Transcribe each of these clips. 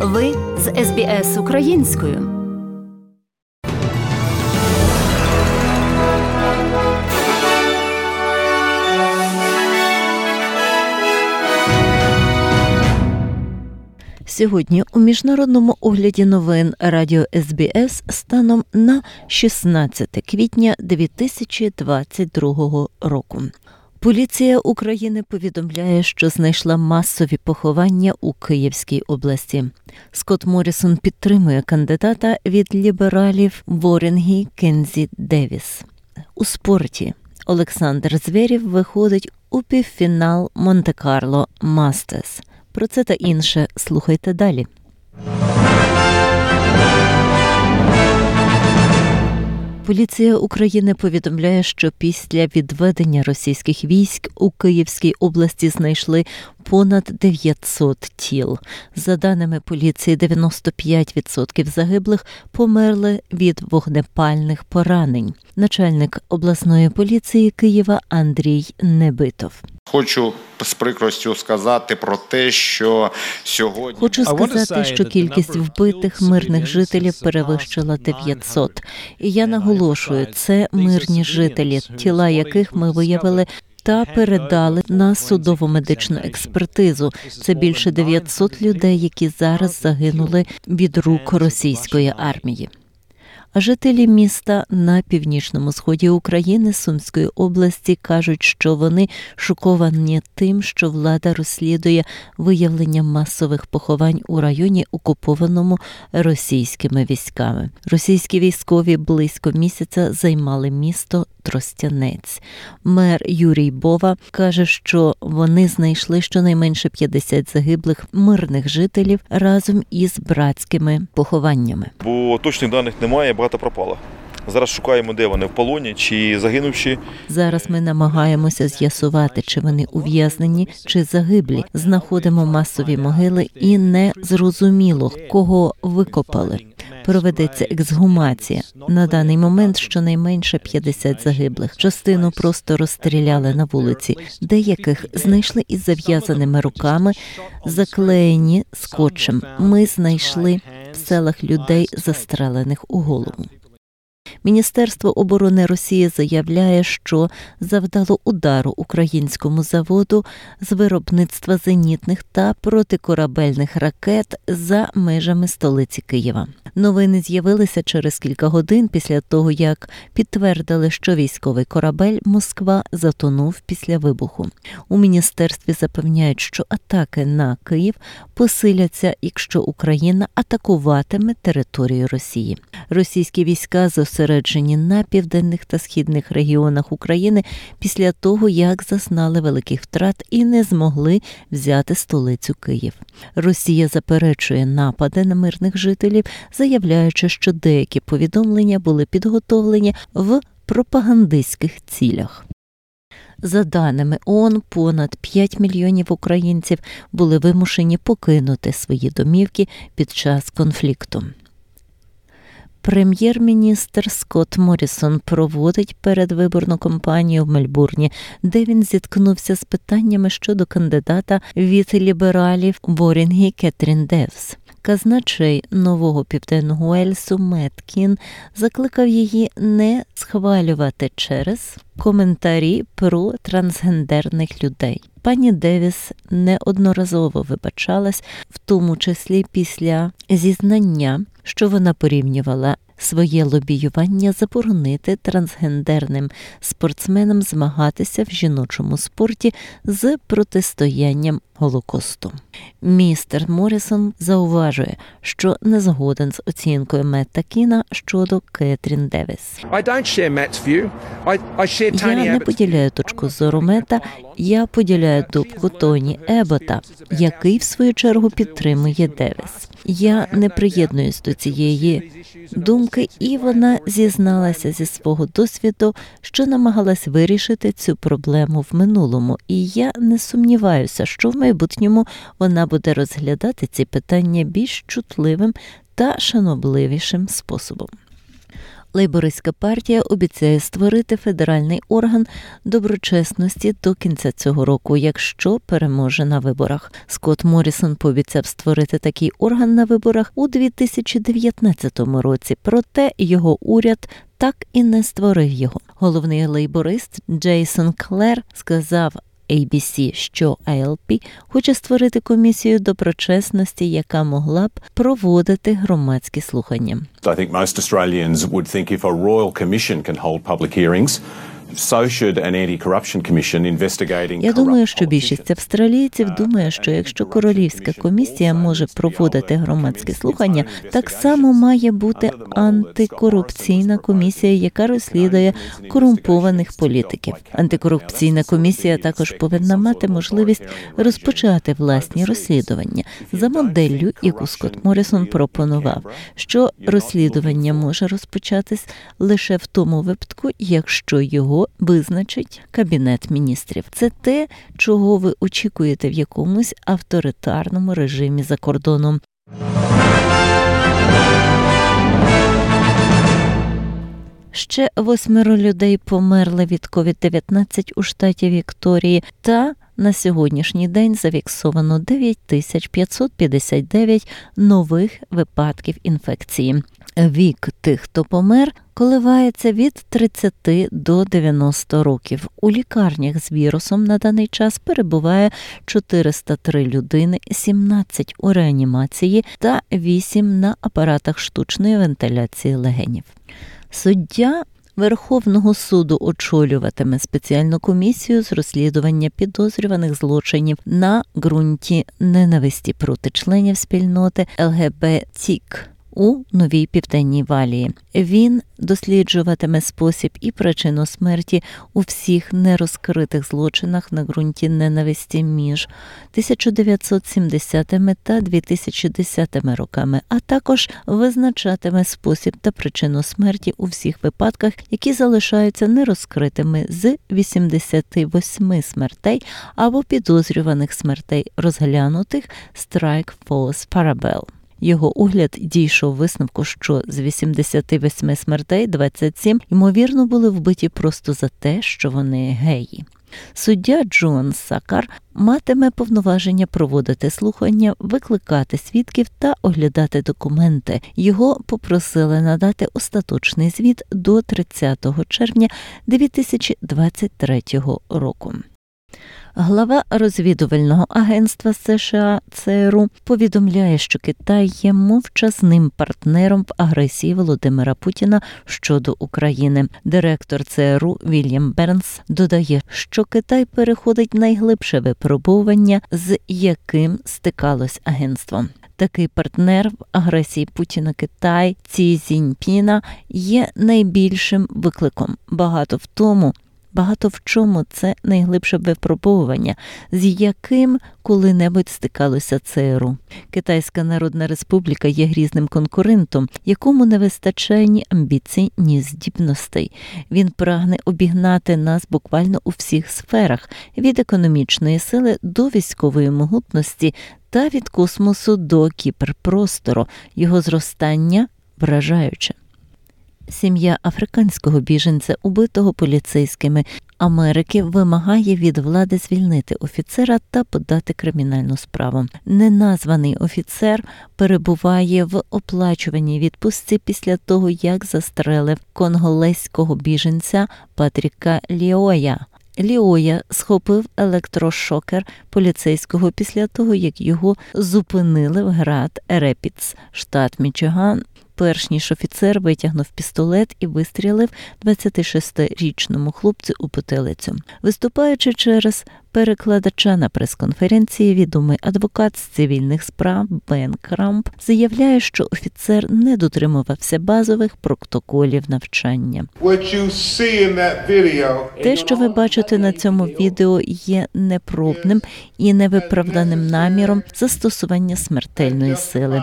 Ви з СБС українською. Сьогодні у міжнародному огляді новин Радіо СБС станом на 16 квітня 2022 року. Поліція України повідомляє, що знайшла масові поховання у Київській області. Скотт Морісон підтримує кандидата від лібералів Ворінгі Кензі Девіс. У спорті Олександр Звєрів виходить у півфінал Монте-Карло Мастес. Про це та інше слухайте далі. Поліція України повідомляє, що після відведення російських військ у Київській області знайшли понад 900 тіл. За даними поліції, 95% загиблих померли від вогнепальних поранень. Начальник обласної поліції Києва Андрій Небитов. Хочу з прикростю сказати про те, що сьогодні хочу сказати, що кількість вбитих мирних жителів перевищила 900. І я наголошую, це мирні жителі, тіла яких ми виявили. Та передали на судово медичну експертизу. Це більше 900 людей, які зараз загинули від рук російської армії. Жителі міста на північному сході України Сумської області кажуть, що вони шоковані тим, що влада розслідує виявлення масових поховань у районі, окупованому російськими військами. Російські військові близько місяця займали місто Тростянець. Мер Юрій Бова каже, що вони знайшли щонайменше 50 загиблих мирних жителів разом із братськими похованнями. Бо точних даних немає, багато пропало. Зараз шукаємо, де вони в полоні чи загинувши. Зараз ми намагаємося з'ясувати, чи вони ув'язнені, чи загиблі. Знаходимо масові могили, і не зрозуміло, кого викопали. Проведеться ексгумація. На даний момент щонайменше 50 загиблих. Частину просто розстріляли на вулиці, деяких знайшли із зав'язаними руками, заклеєні скотчем. Ми знайшли в селах людей, застрелених у голову. Міністерство оборони Росії заявляє, що завдало удару українському заводу з виробництва зенітних та протикорабельних ракет за межами столиці Києва. Новини з'явилися через кілька годин після того, як підтвердили, що військовий корабель Москва затонув після вибуху. У міністерстві запевняють, що атаки на Київ посиляться, якщо Україна атакуватиме територію Росії. Російські війська зосереджені на південних та східних регіонах України після того, як зазнали великих втрат і не змогли взяти столицю Київ. Росія заперечує напади на мирних жителів, заявляючи, що деякі повідомлення були підготовлені в пропагандистських цілях. За даними ООН, понад 5 мільйонів українців були вимушені покинути свої домівки під час конфлікту. Прем'єр-міністр Скотт Морісон проводить передвиборну кампанію в Мельбурні, де він зіткнувся з питаннями щодо кандидата від лібералів Ворінгі Кетрін Девс. Казначей нового південного Ельсу Меткін закликав її не схвалювати через коментарі про трансгендерних людей. Пані Девіс неодноразово вибачалась, в тому числі після зізнання, що вона порівнювала своє лобіювання заборонити трансгендерним спортсменам змагатися в жіночому спорті з протистоянням Голокосту. Містер Морісон зауважує, що не згоден з оцінкою Метта Кіна щодо Кетрін Девіс. Я не поділяю точку зору Мета. Я поділяю думку Тоні Ебота, який в свою чергу підтримує Девіс. Я не приєднуюсь до цієї думки, і вона зізналася зі свого досвіду, що намагалась вирішити цю проблему в минулому. І я не сумніваюся, що в майбутньому вона буде розглядати ці питання більш чутливим та шанобливішим способом. Лейбористська партія обіцяє створити федеральний орган доброчесності до кінця цього року, якщо переможе на виборах. Скотт Морісон пообіцяв створити такий орган на виборах у 2019 році. Проте його уряд так і не створив його. Головний лейборист Джейсон Клер сказав. ABC, що ALP хоче створити комісію доброчесності, яка могла б проводити громадські слухання. I think most Australians would think if a royal commission can hold public hearings, Я думаю, що більшість австралійців думає, що якщо королівська комісія може проводити громадські слухання, так само має бути антикорупційна комісія, яка розслідує корумпованих політиків. Антикорупційна комісія також повинна мати можливість розпочати власні розслідування за моделлю, яку Скотт Морісон пропонував, що розслідування може розпочатись лише в тому випадку, якщо його визначить кабінет міністрів. Це те, чого ви очікуєте в якомусь авторитарному режимі за кордоном. Ще восьмеро людей померли від COVID-19 у штаті Вікторії, та на сьогоднішній день зафіксовано 9559 нових випадків інфекції. Вік тих, хто помер, коливається від 30 до 90 років. У лікарнях з вірусом на даний час перебуває 403 людини, 17 у реанімації та 8 на апаратах штучної вентиляції легенів. Суддя Верховного суду очолюватиме спеціальну комісію з розслідування підозрюваних злочинів на ґрунті ненависті проти членів спільноти ЛГБТІК у новій південній валії. Він досліджуватиме спосіб і причину смерті у всіх нерозкритих злочинах на ґрунті ненависті між 1970 та 2010 роками, а також визначатиме спосіб та причину смерті у всіх випадках, які залишаються нерозкритими з 88 смертей або підозрюваних смертей, розглянутих Strike Force Parabel. Його огляд дійшов висновку, що з 88 смертей 27, ймовірно, були вбиті просто за те, що вони геї. Суддя Джон Сакар матиме повноваження проводити слухання, викликати свідків та оглядати документи. Його попросили надати остаточний звіт до 30 червня 2023 року. Глава розвідувального агентства США ЦРУ повідомляє, що Китай є мовчазним партнером в агресії Володимира Путіна щодо України. Директор ЦРУ Вільям Бернс додає, що Китай переходить найглибше випробування, з яким стикалось агентство. Такий партнер в агресії Путіна Китай Ці Зіньпіна є найбільшим викликом. Багато в тому. Багато в чому це найглибше випробовування, з яким коли-небудь стикалося ЦРУ. Китайська Народна Республіка є грізним конкурентом, якому не вистачає ні амбіцій, ні здібностей. Він прагне обігнати нас буквально у всіх сферах від економічної сили до військової могутності та від космосу до кіберпростору. Його зростання вражаюче. Сім'я африканського біженця, убитого поліцейськими Америки, вимагає від влади звільнити офіцера та подати кримінальну справу. Неназваний офіцер перебуває в оплачуваній відпустці після того, як застрелив конголезького біженця Патріка Ліоя. Ліоя схопив електрошокер поліцейського після того, як його зупинили в град Репіц, штат Мічиган. Перш ніж офіцер витягнув пістолет і вистрілив 26-річному хлопцю у потилицю. Виступаючи через перекладача на прес-конференції, відомий адвокат з цивільних справ Бен Крамп заявляє, що офіцер не дотримувався базових протоколів навчання. Те, що ви бачите на цьому відео, є непробним і невиправданим наміром застосування смертельної сили.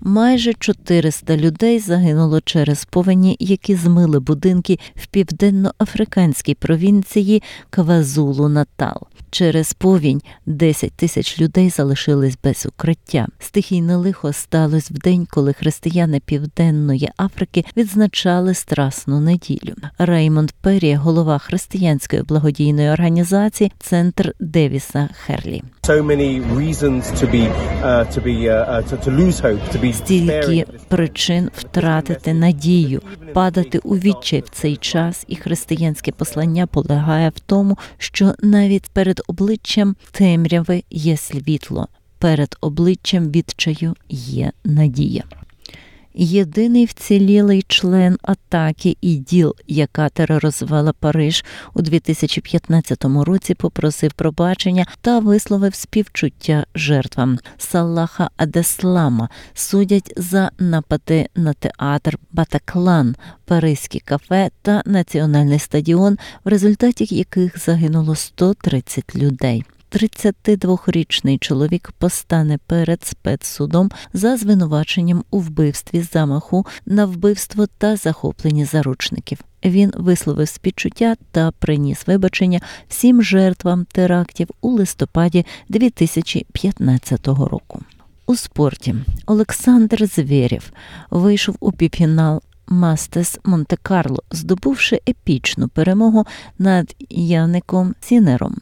Майже 400 людей загинуло через повені, які змили будинки в південноафриканській провінції Квазулу Натал. Через повінь 10 тисяч людей залишились без укриття. Стихійне лихо сталося в день, коли християни Південної Африки відзначали Страсну неділю. Реймонд Перрі, голова християнської благодійної організації, центр Девіса Херлі. Uh, uh, uh, стільки причин втратити надію, падати у відчай в цей час, і християнське послання полягає в тому, що навіть перед обличчям темряви є світло, перед обличчям відчаю є надія. Єдиний вцілілий член атаки іділ, яка тероризувала Париж у 2015 році, попросив пробачення та висловив співчуття жертвам. Салаха Адеслама судять за напади на театр Батаклан, Паризьке кафе та національний стадіон, в результаті яких загинуло 130 людей. 32-річний чоловік постане перед спецсудом за звинуваченням у вбивстві замаху на вбивство та захопленні заручників. Він висловив співчуття та приніс вибачення всім жертвам терактів у листопаді 2015 року. У спорті Олександр Звєрєв вийшов у півфінал Мастес Монте-Карло, здобувши епічну перемогу над Яником Сінером.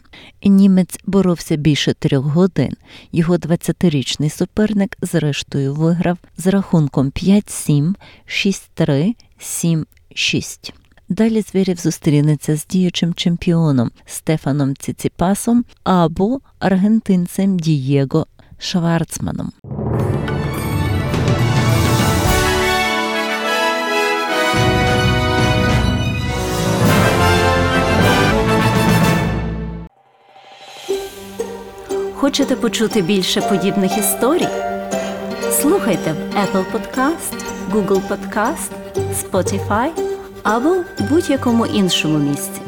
Німець боровся більше трьох годин. Його 20-річний суперник зрештою виграв з рахунком 5-7, 6-3, 7-6. Далі Звєрєв зустрінеться з діючим чемпіоном Стефаном Ціціпасом або аргентинцем Дієго Шварцманом. Хочете почути більше подібних історій? Слухайте в Apple Podcast, Google Podcast, Spotify або будь-якому іншому місці.